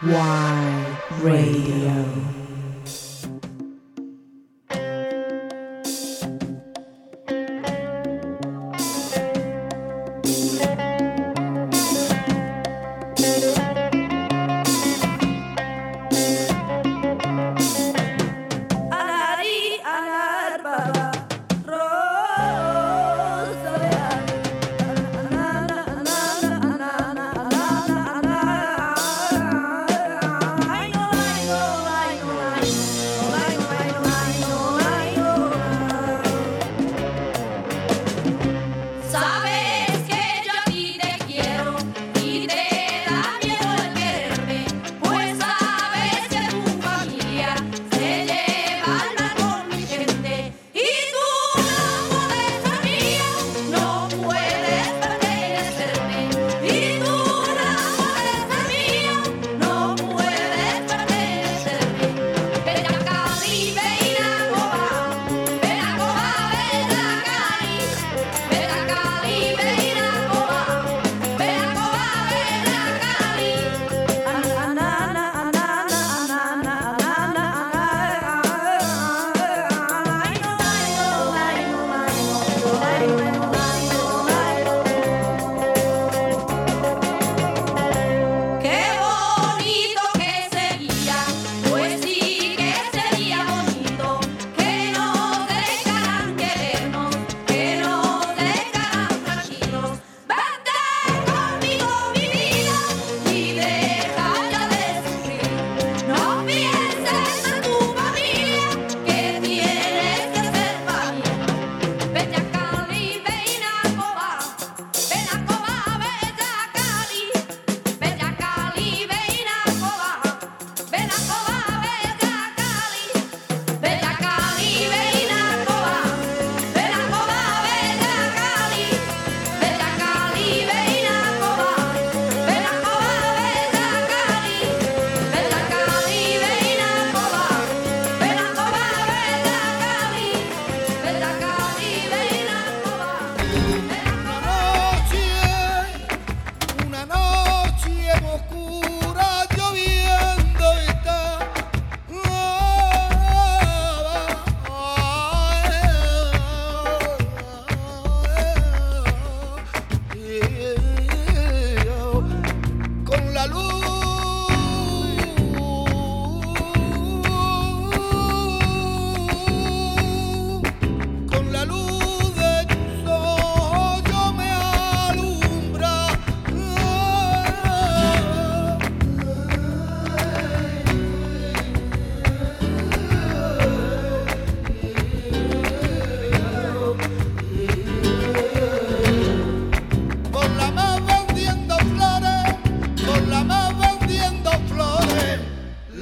Y Radio.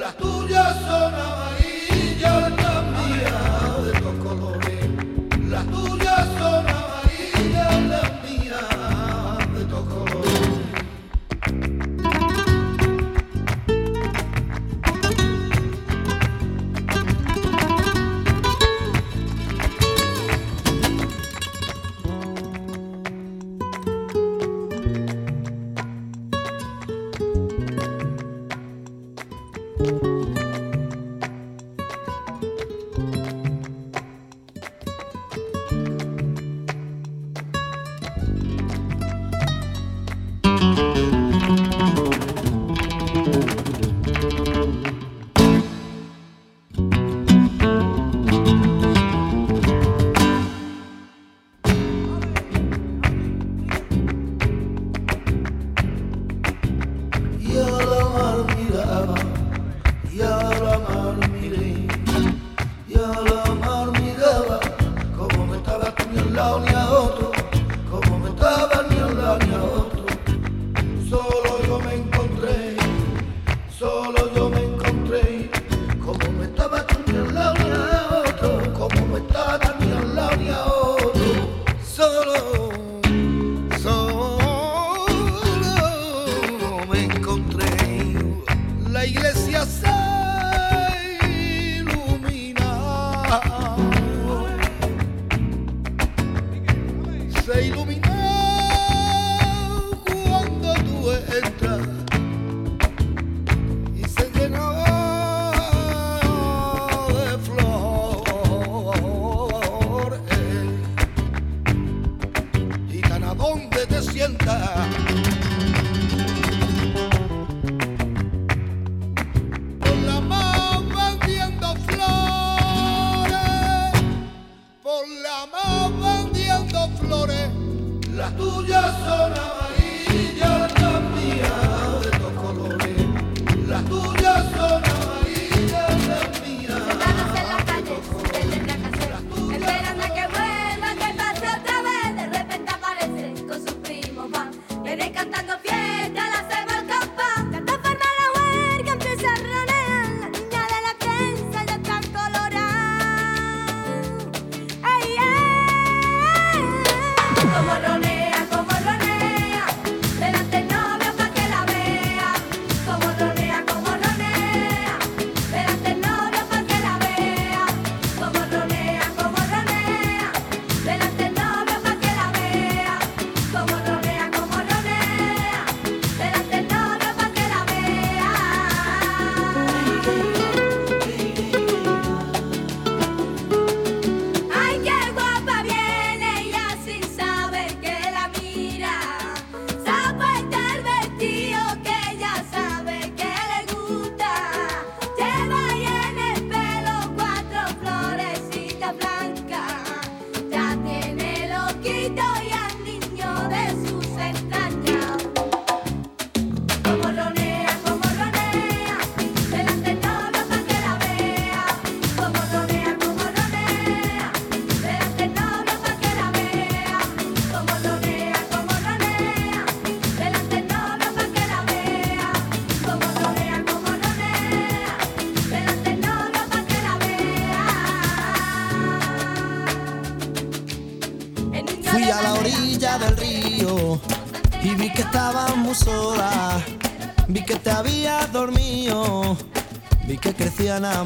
las tuyas son. se iluminó cuando tú entraste.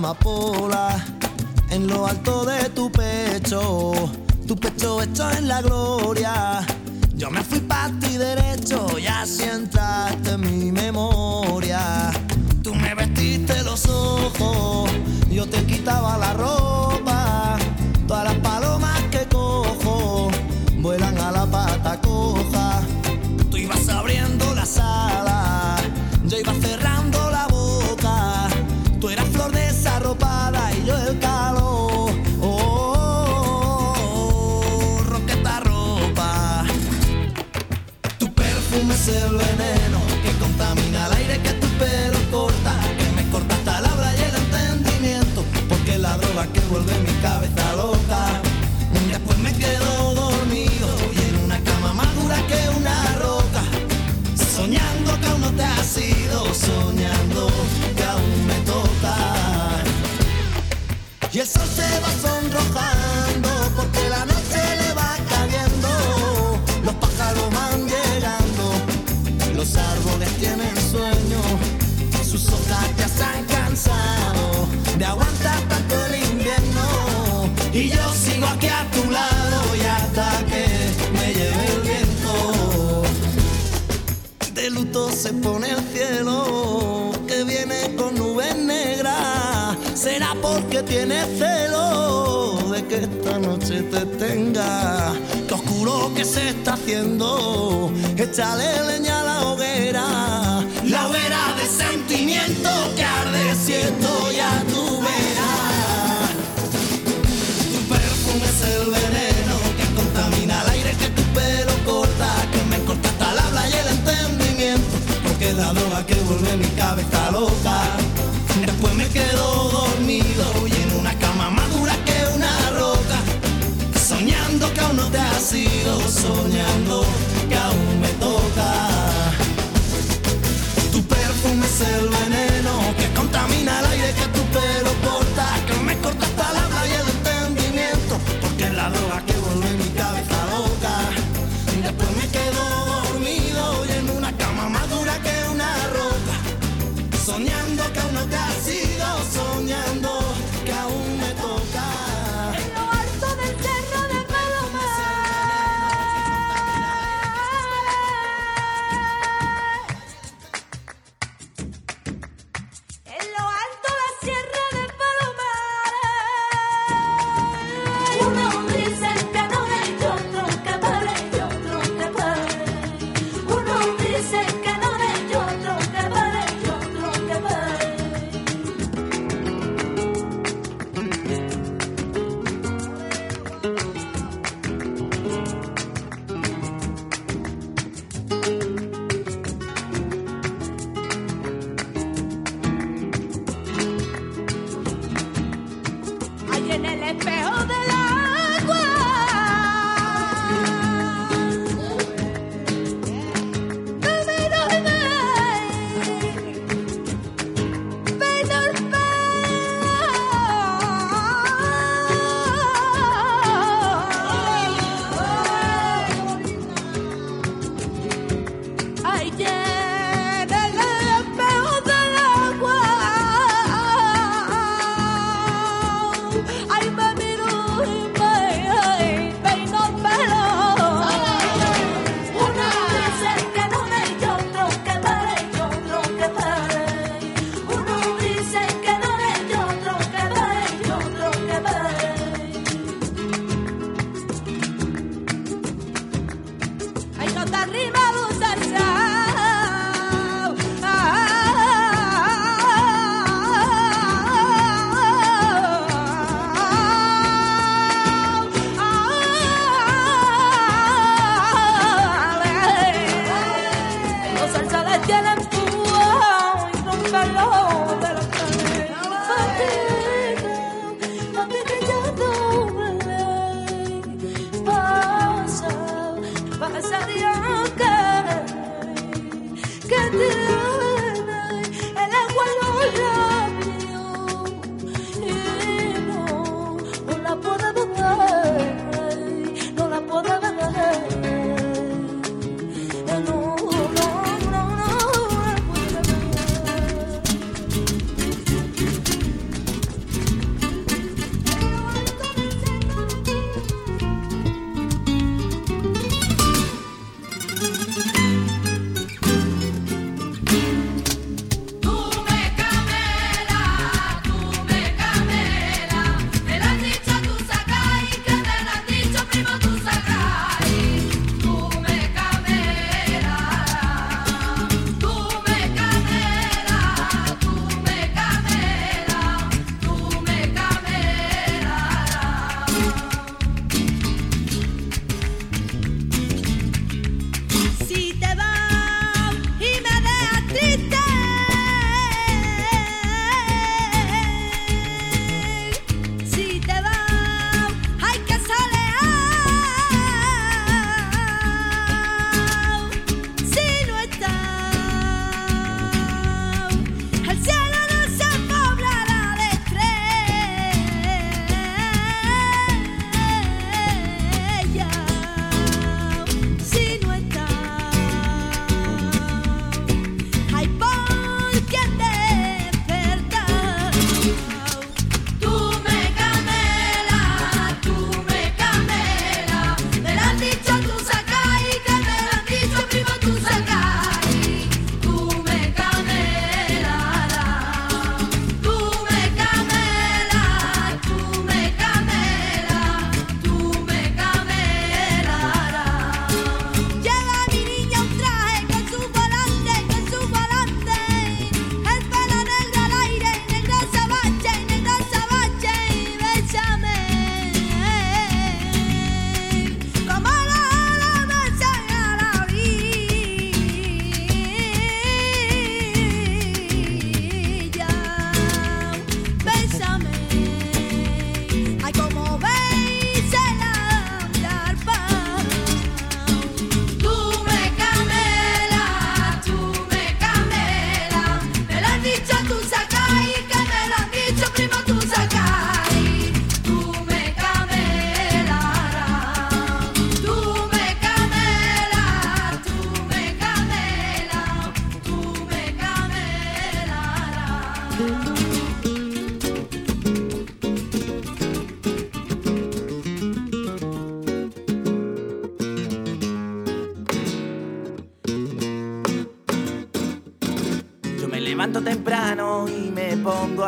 amapola en lo alto de tu pecho. Tu pecho hecho en la gloria. Yo me fui para ti derecho y así entraste en mi memoria. Tú me vestiste los ojos, yo te quitaba la ropa se te tenga, que oscuro que se está haciendo, échale leña a la hoguera, la hoguera de sentimiento que arde si estoy a tu sigo soñando que aún me toca. Tu perfume es el veneno que contamina el aire que tu pelo porta, que me corta hasta la playa del entendimiento, porque es la droga que vuelve mi cabeza loca. Y después me quedo dormido y en una cama más dura que una roca, soñando que aún no te has ido, soñando. arriba.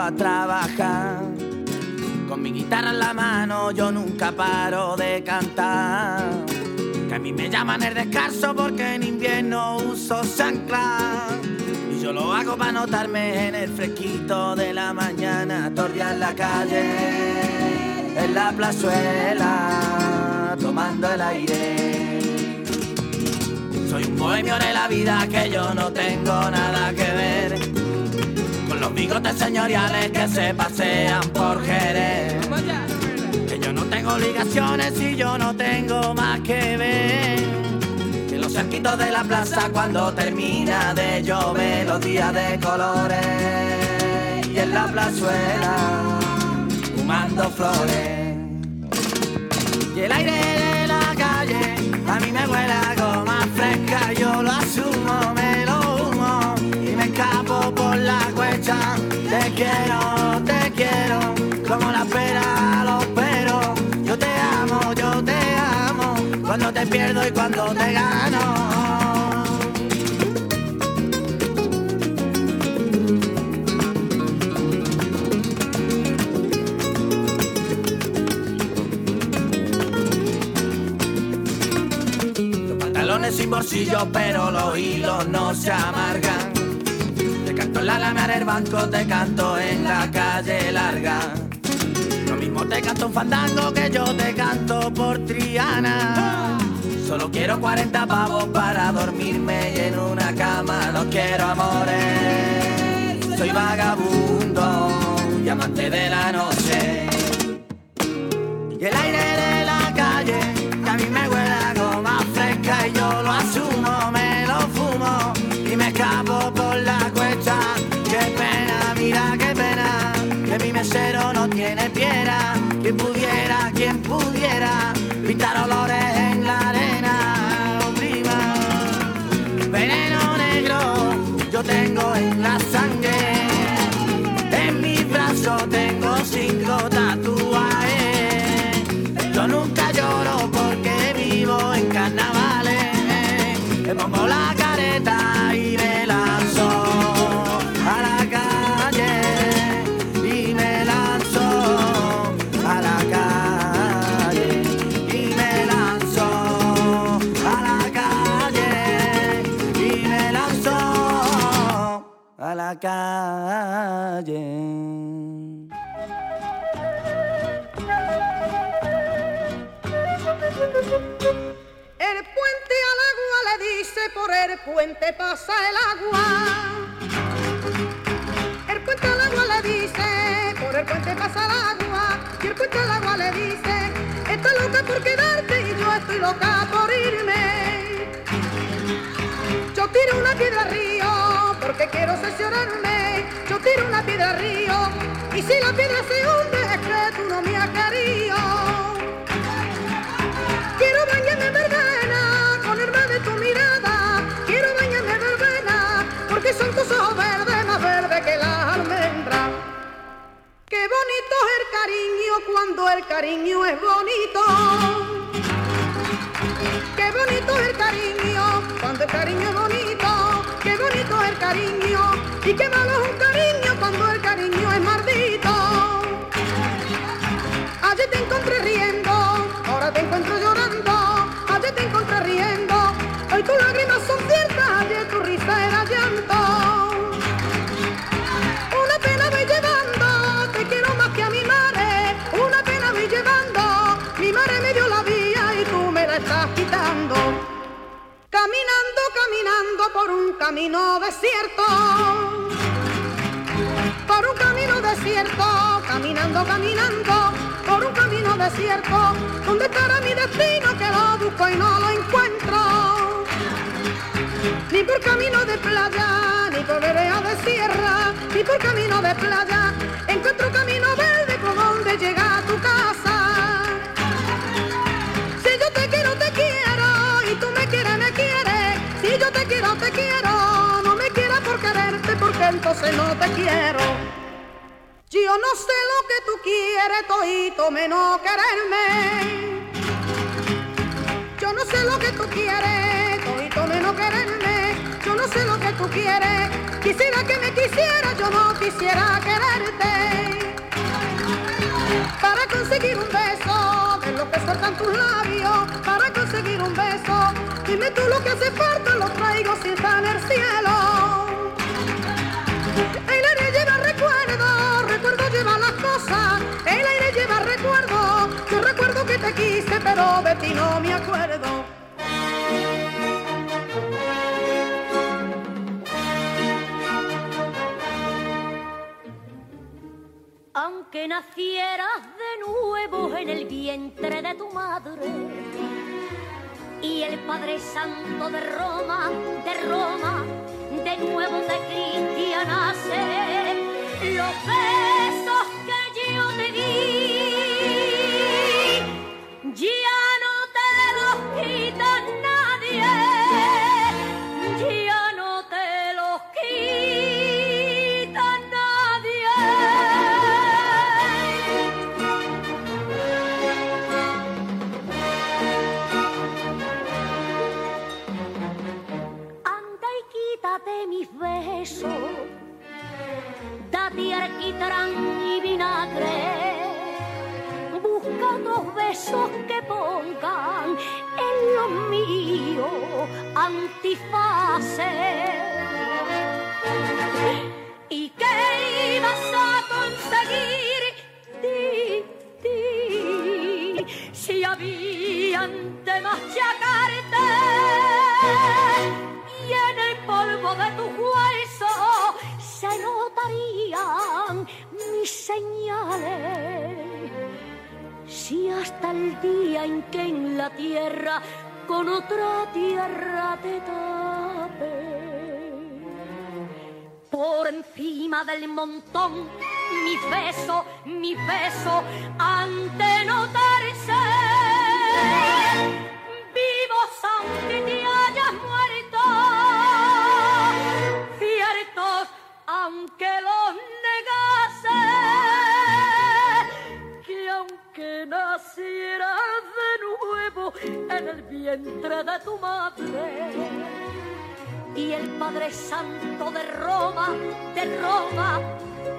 A trabajar. Con mi guitarra en la mano yo nunca paro de cantar. Que a mí me llaman el descanso porque en invierno uso chancla. Y yo lo hago para notarme en el fresquito de la mañana. Tordia en la calle, en la plazuela, tomando el aire. Soy un bohemio de la vida que yo no tengo nada que ver bigotes señoriales que se pasean por Jerez. Que yo no tengo obligaciones y yo no tengo más que ver. Que los cerquitos de la plaza cuando termina de llover los días de colores y en la plazuela fumando flores. Y el aire de la calle a mí me huele a goma fresca, yo lo asumo, quiero, te quiero, como la pera los peros. Yo te amo, yo te amo, cuando te pierdo y cuando te gano. Los pantalones sin bolsillo, pero los hilos no se amargan. La lámina del banco, te canto en la calle larga. Lo mismo te canto un fandango que yo te canto por Triana. Solo quiero 40 pavos para dormirme y en una cama no quiero amores. Soy vagabundo y amante de la noche. El puente al agua le dice por el puente pasa el agua. El puente al agua le dice por el puente pasa el agua. Y el puente al agua le dice estoy loca por quedarte y yo estoy loca por irme. Yo tiro una piedra al río porque quiero sesionarme. Tiro una piedra río y si la piedra se hunde es que tú no me has querido. Quiero bañarme en verbena con el mar de tu mirada. Quiero bañarme en verbena porque son tus ojos verdes más verdes que las almendras. Qué bonito es el cariño cuando el cariño es bonito. Qué bonito es el cariño cuando el cariño es bonito. Qué bonito es el cariño y qué malo es un cariño cuando el cariño es maldito. Ayer te encontré riendo, ahora te encuentro llorando. Ayer te encontré riendo, hoy tus lágrimas son ciertas, ayer tu risa era Caminando, por un camino desierto por un camino desierto, caminando, caminando, por un camino desierto, donde estará mi destino que lo busco y no lo encuentro. Ni por camino de playa, ni por vereda de sierra, ni por camino de playa, encuentro camino verde por donde llega a tu casa. Yo no te quiero. Yo no sé lo que tú quieres, toito menos quererme. Yo no sé lo que tú quieres, toito menos quererme. Yo no sé lo que tú quieres. Quisiera que me quisiera, yo no quisiera quererte. Para conseguir un beso, de lo que sueltan tus labios, para conseguir un beso, dime tú lo que hace falta, lo traigo si está en el cielo. Pero de ti no me acuerdo. Aunque nacieras de nuevo en el vientre de tu madre y el Padre Santo de Roma, de Roma, de nuevo te cristianase, los besos que yo te di ya no te los quita nadie, ya no te los quita nadie. Anda y quítate mis besos, date alquitrán míos antifaces. ¿Y qué ibas a conseguir? Di, di, si habían de machacarte y en el polvo de tu hueso se notarían mis señales. Si hasta el día en que en la tierra con otra tierra te tape por encima del montón, mi beso, mi beso, ante notarse. Vivos aunque te hayas muerto, ciertos aunque los negase, que aunque nacieras de nuevo en el vientre de tu madre y el Padre Santo de Roma, de Roma,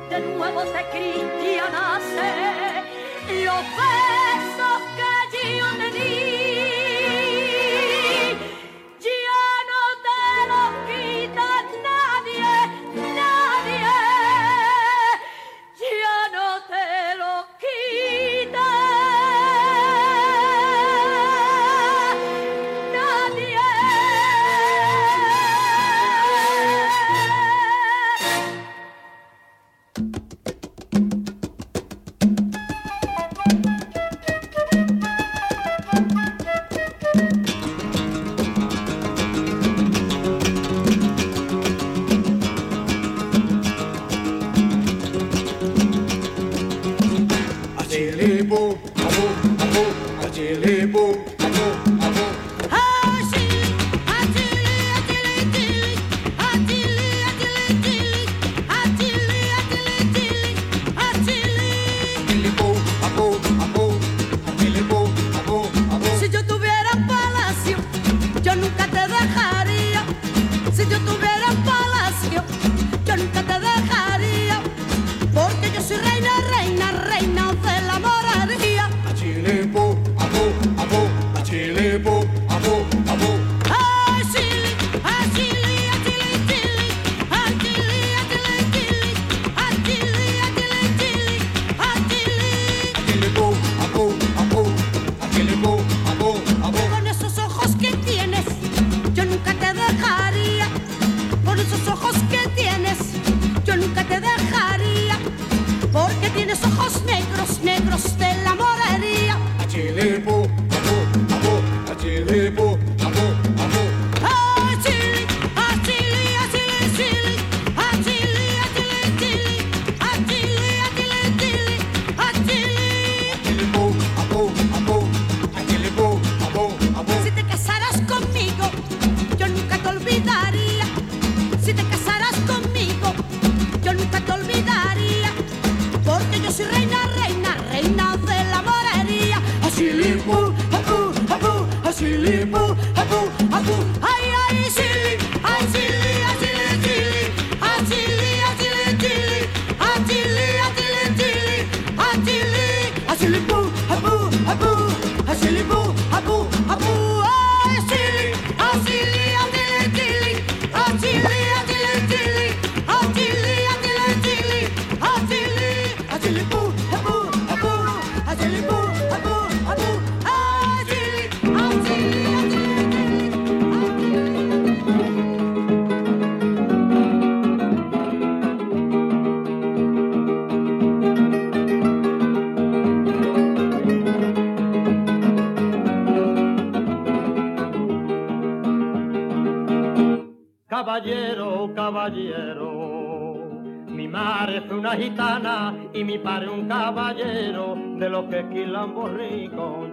de nuevo te cristianase. Los besos que yo te di,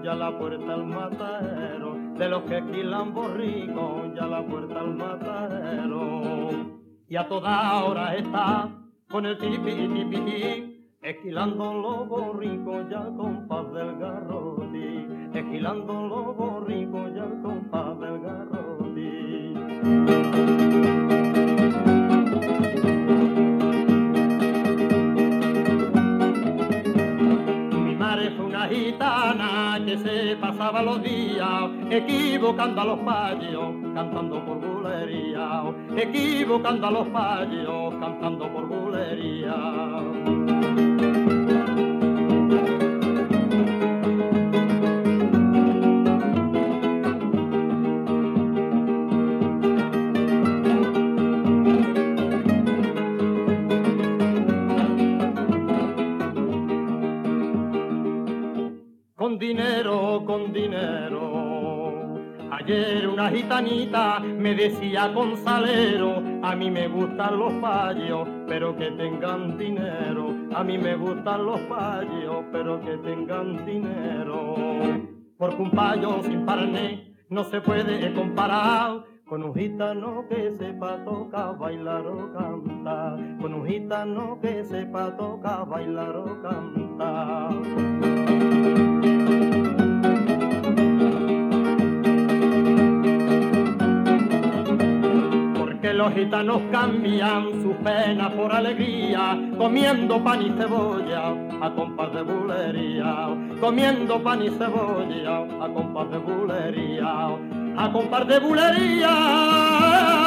ya la puerta al matadero, de los que esquilan borricos, ya la puerta al matadero. Y a toda hora está con el tipi tipi esquilando los borricos ya al compás del garrote, esquilando los borricos ya al compás del garrote. Se pasaba los días equivocando a los payos, cantando por bulería, equivocando a los payos, cantando por bulería. Dinero, con dinero. Ayer una gitanita me decía con salero, a mí me gustan los payos, pero que tengan dinero. A mí me gustan los payos, pero que tengan dinero. Porque un payo sin parné no se puede comparar con un gitano que sepa tocar, bailar o cantar. Con un gitano que sepa tocar, bailar o cantar. Porque los gitanos cambian su pena por alegría, comiendo pan y cebolla a compás de bulería, comiendo pan y cebolla a compás de bulería, a compás de bulería.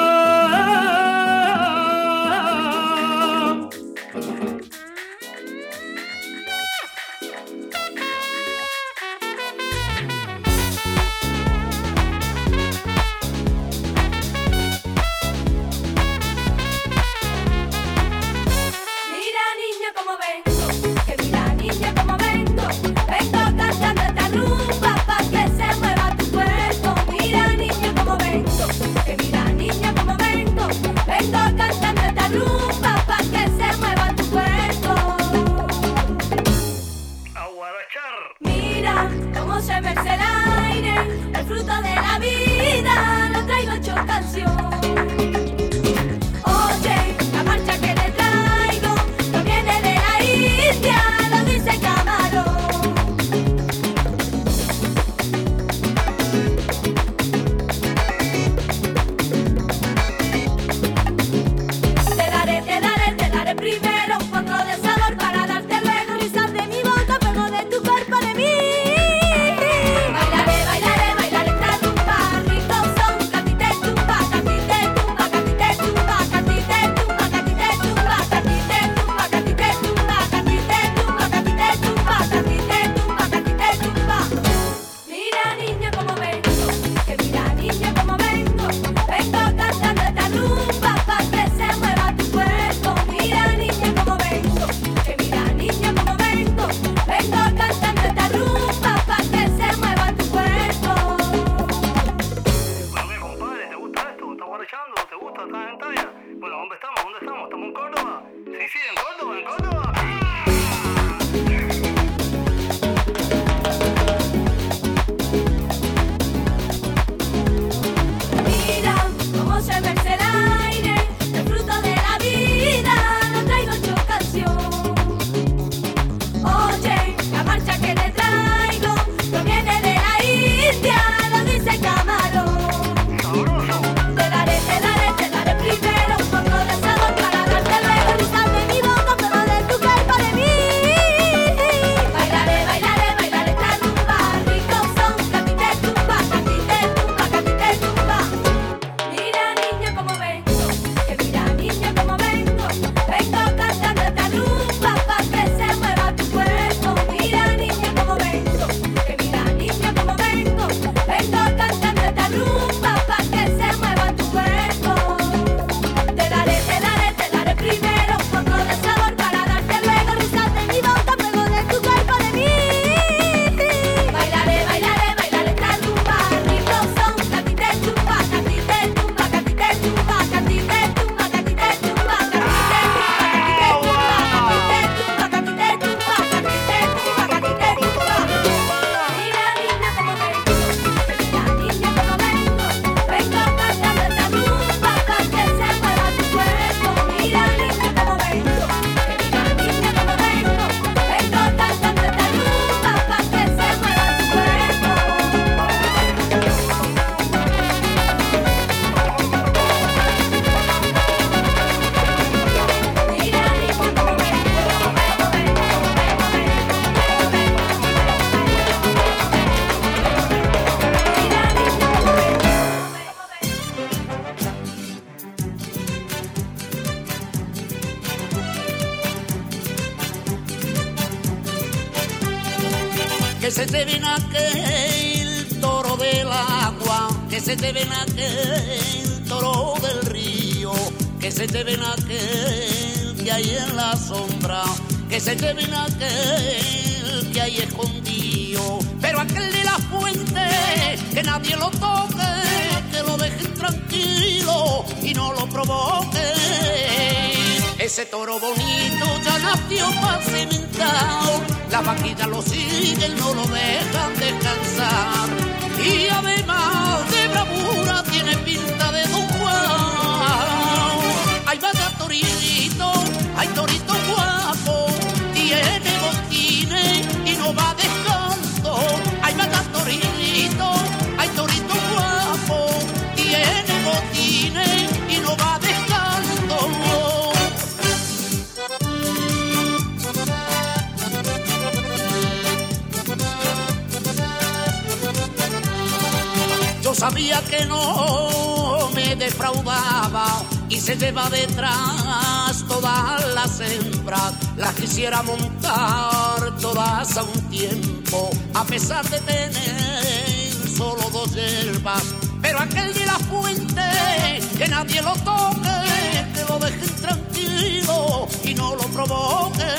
Sabía que no me defraudaba y se lleva detrás todas las hembras. Las quisiera montar todas a un tiempo, a pesar de tener solo dos hierbas. Pero aquel de la fuente, que nadie lo toque, que lo dejen tranquilo y no lo provoque.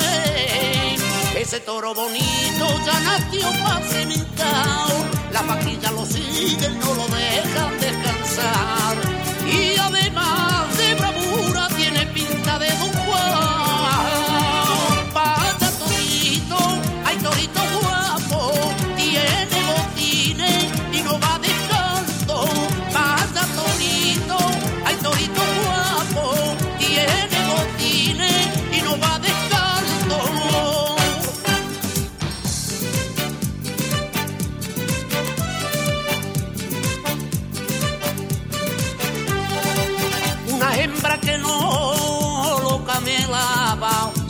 Ese toro bonito ya nació para la familia lo sigue, no lo dejan descansar.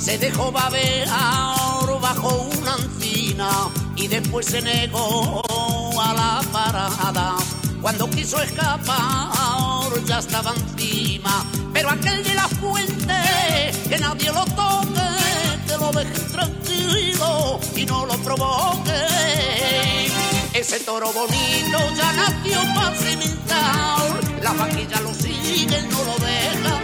se dejó babear bajo una antina y después se negó a la parada. Cuando quiso escapar ya estaba encima, pero aquel de la fuente que nadie lo toque, que lo deje tranquilo y no lo provoque. Ese toro bonito ya nació para cimentar, la vaquilla lo sigue, no lo deja.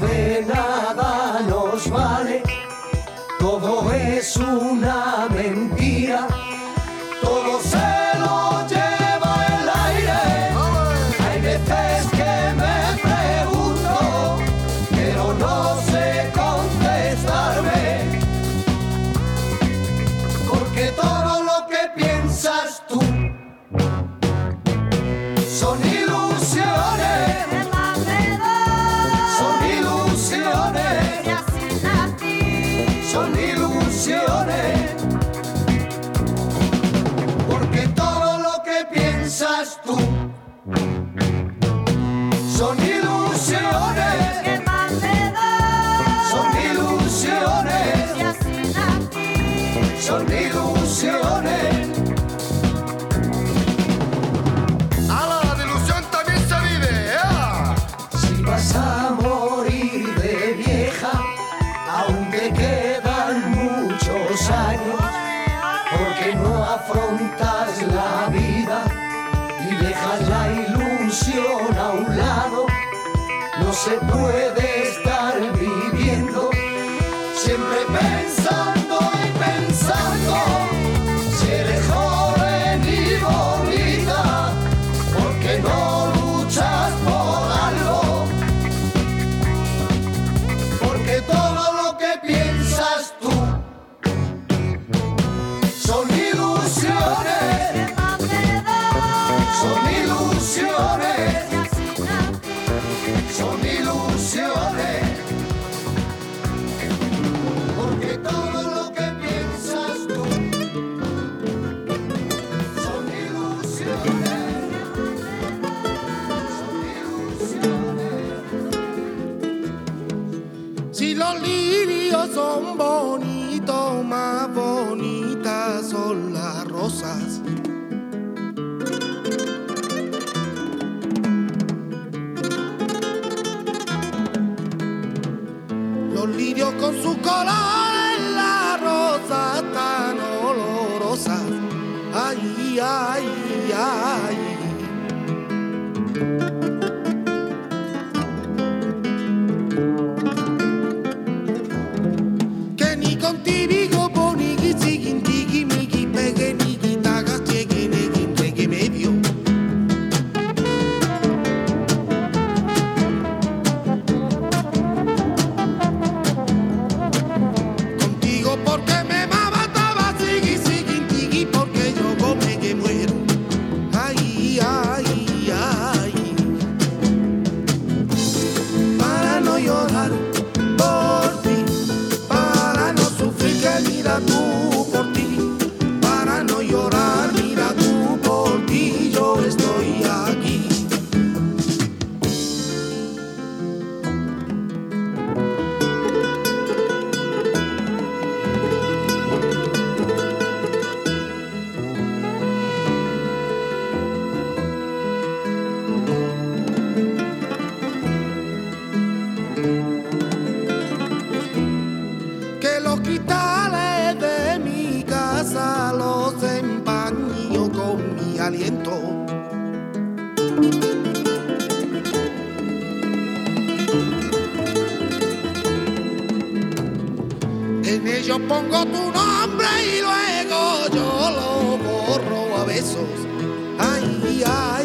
De nada nos vale, todo es una mentira. serás tú. Ellos pongo tu nombre y luego yo lo borro a besos. Ay, ay,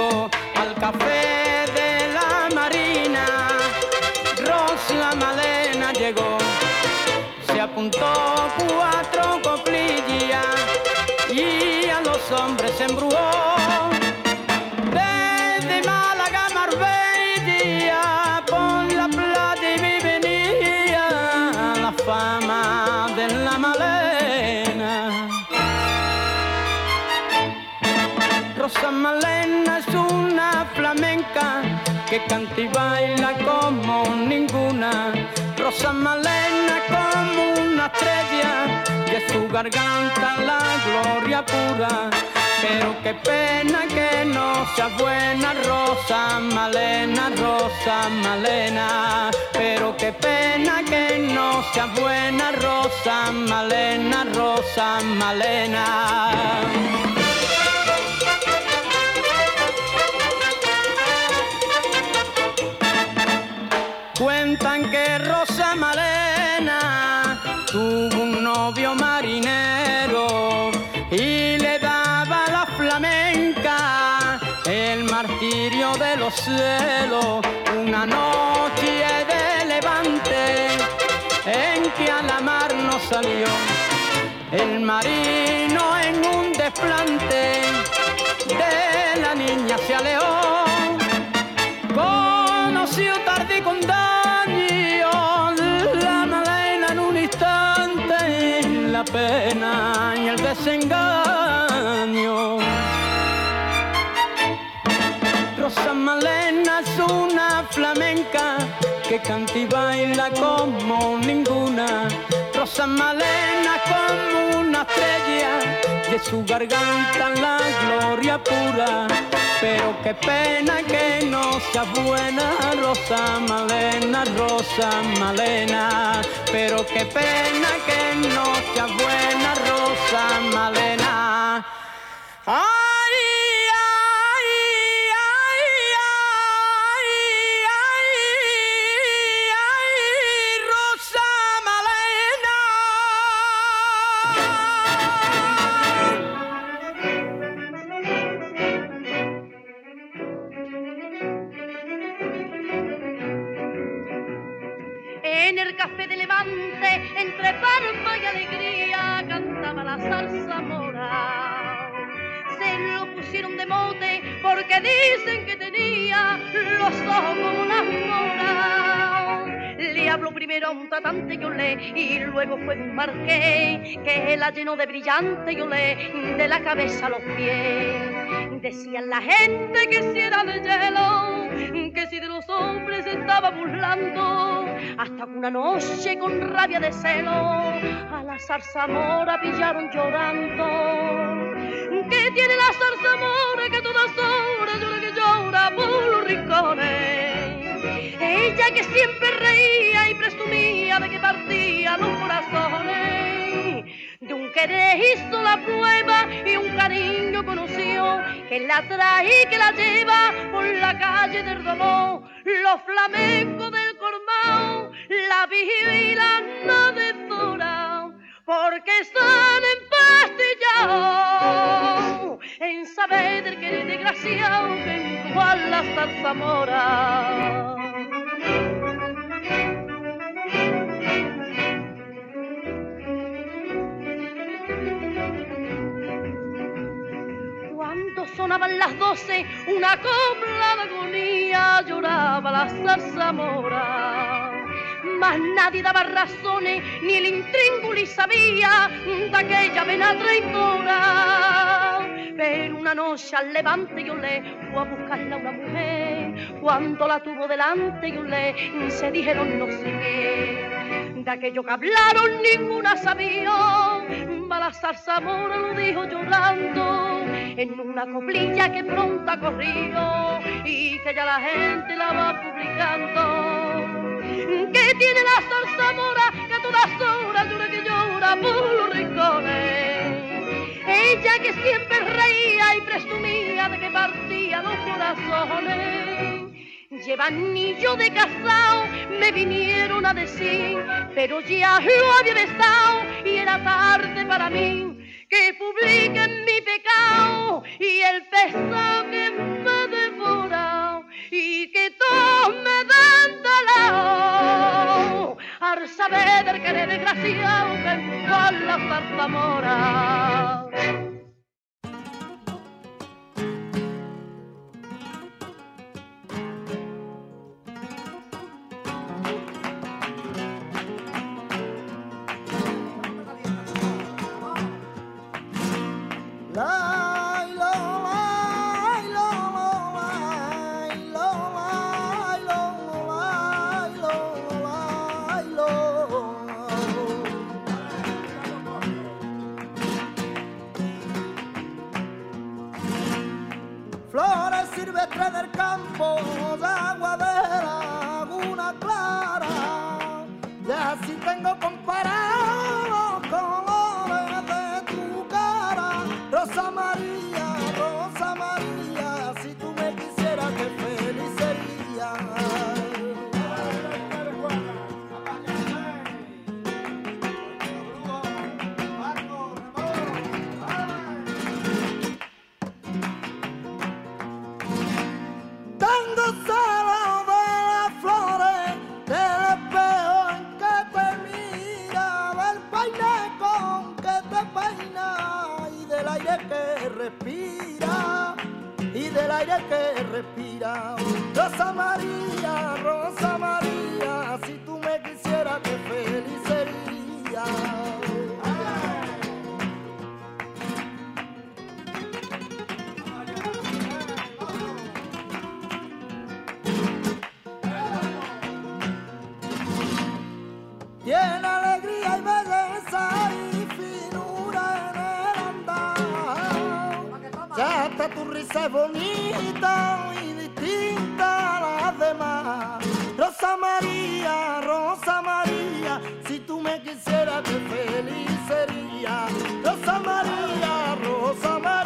al café de la marina. Rosa Malena llegó, se apuntó cuatro coplillas y a los hombres embrujó. Que canta y baila como ninguna. Rosa Malena como una estrella y su garganta la gloria pura. Pero qué pena que no sea buena Rosa Malena, Rosa Malena. Pero qué pena que no sea buena Rosa Malena, Rosa Malena. Los. Una noche de levante en que a la mar no salió el marino en un desplante de la niña se alejó conoció tarde con daño la malena en un instante la pena y el desengaño. Canta y baila como ninguna. Rosa Malena como una estrella, de su garganta la gloria pura. Pero qué pena que no sea buena Rosa Malena, Rosa Malena. Pero qué pena que no sea buena Rosa Malena. Ay, porque dicen que tenía los ojos como una mora. Le habló primero a un tratante y olé, y luego fue un marqués que la llenó de brillante y olé, de la cabeza a los pies. Decían la gente que si era de hielo, que si de los hombres estaba burlando, hasta una noche con rabia de celo a la zarzamora pillaron llorando. ¿Qué tiene la zarzamora que todas horas llora que llora por los rincones? Ella que siempre reía y presumía de que partía los corazones. Querer hizo la prueba y un cariño conoció que la trae y que la lleva por la calle del dolor. Los flamencos del Cormao la vigilan no desora porque están empastillados en saber del querer desgraciado que igual la zarzamora. Sonaban las doce, una copla de agonía lloraba la zarzamora. Mas nadie daba razones, ni el intríngulis sabía de aquella vena traidora. Pero una noche al levante yo le fue a buscarla una mujer. Cuando la tuvo delante yo le se dijeron no sé qué. De aquello que hablaron ninguna sabía. Balazar Zamora lo dijo llorando en una coplilla que pronto ha corrido y que ya la gente la va publicando. ¿Qué tiene la zarzamora que a todas horas llora que llora por los rincones? Ella que siempre reía y presumía de que partía los corazones. Lleva anillo de casao, me vinieron a decir, pero ya lo había besado y era tarde para mí. Que publiquen mi pecado y el pesado que me devora y que todos me den talao al saber del querer desgraciado que empujó la zarzamora. Del que respira. Rosa María, Rosa María, si tú me quisieras, qué feliz sería. sonrisa es bonita y distinta a las demás. Rosa María, Rosa María, si tú me quisieras, qué feliz sería. Rosa María, Rosa María.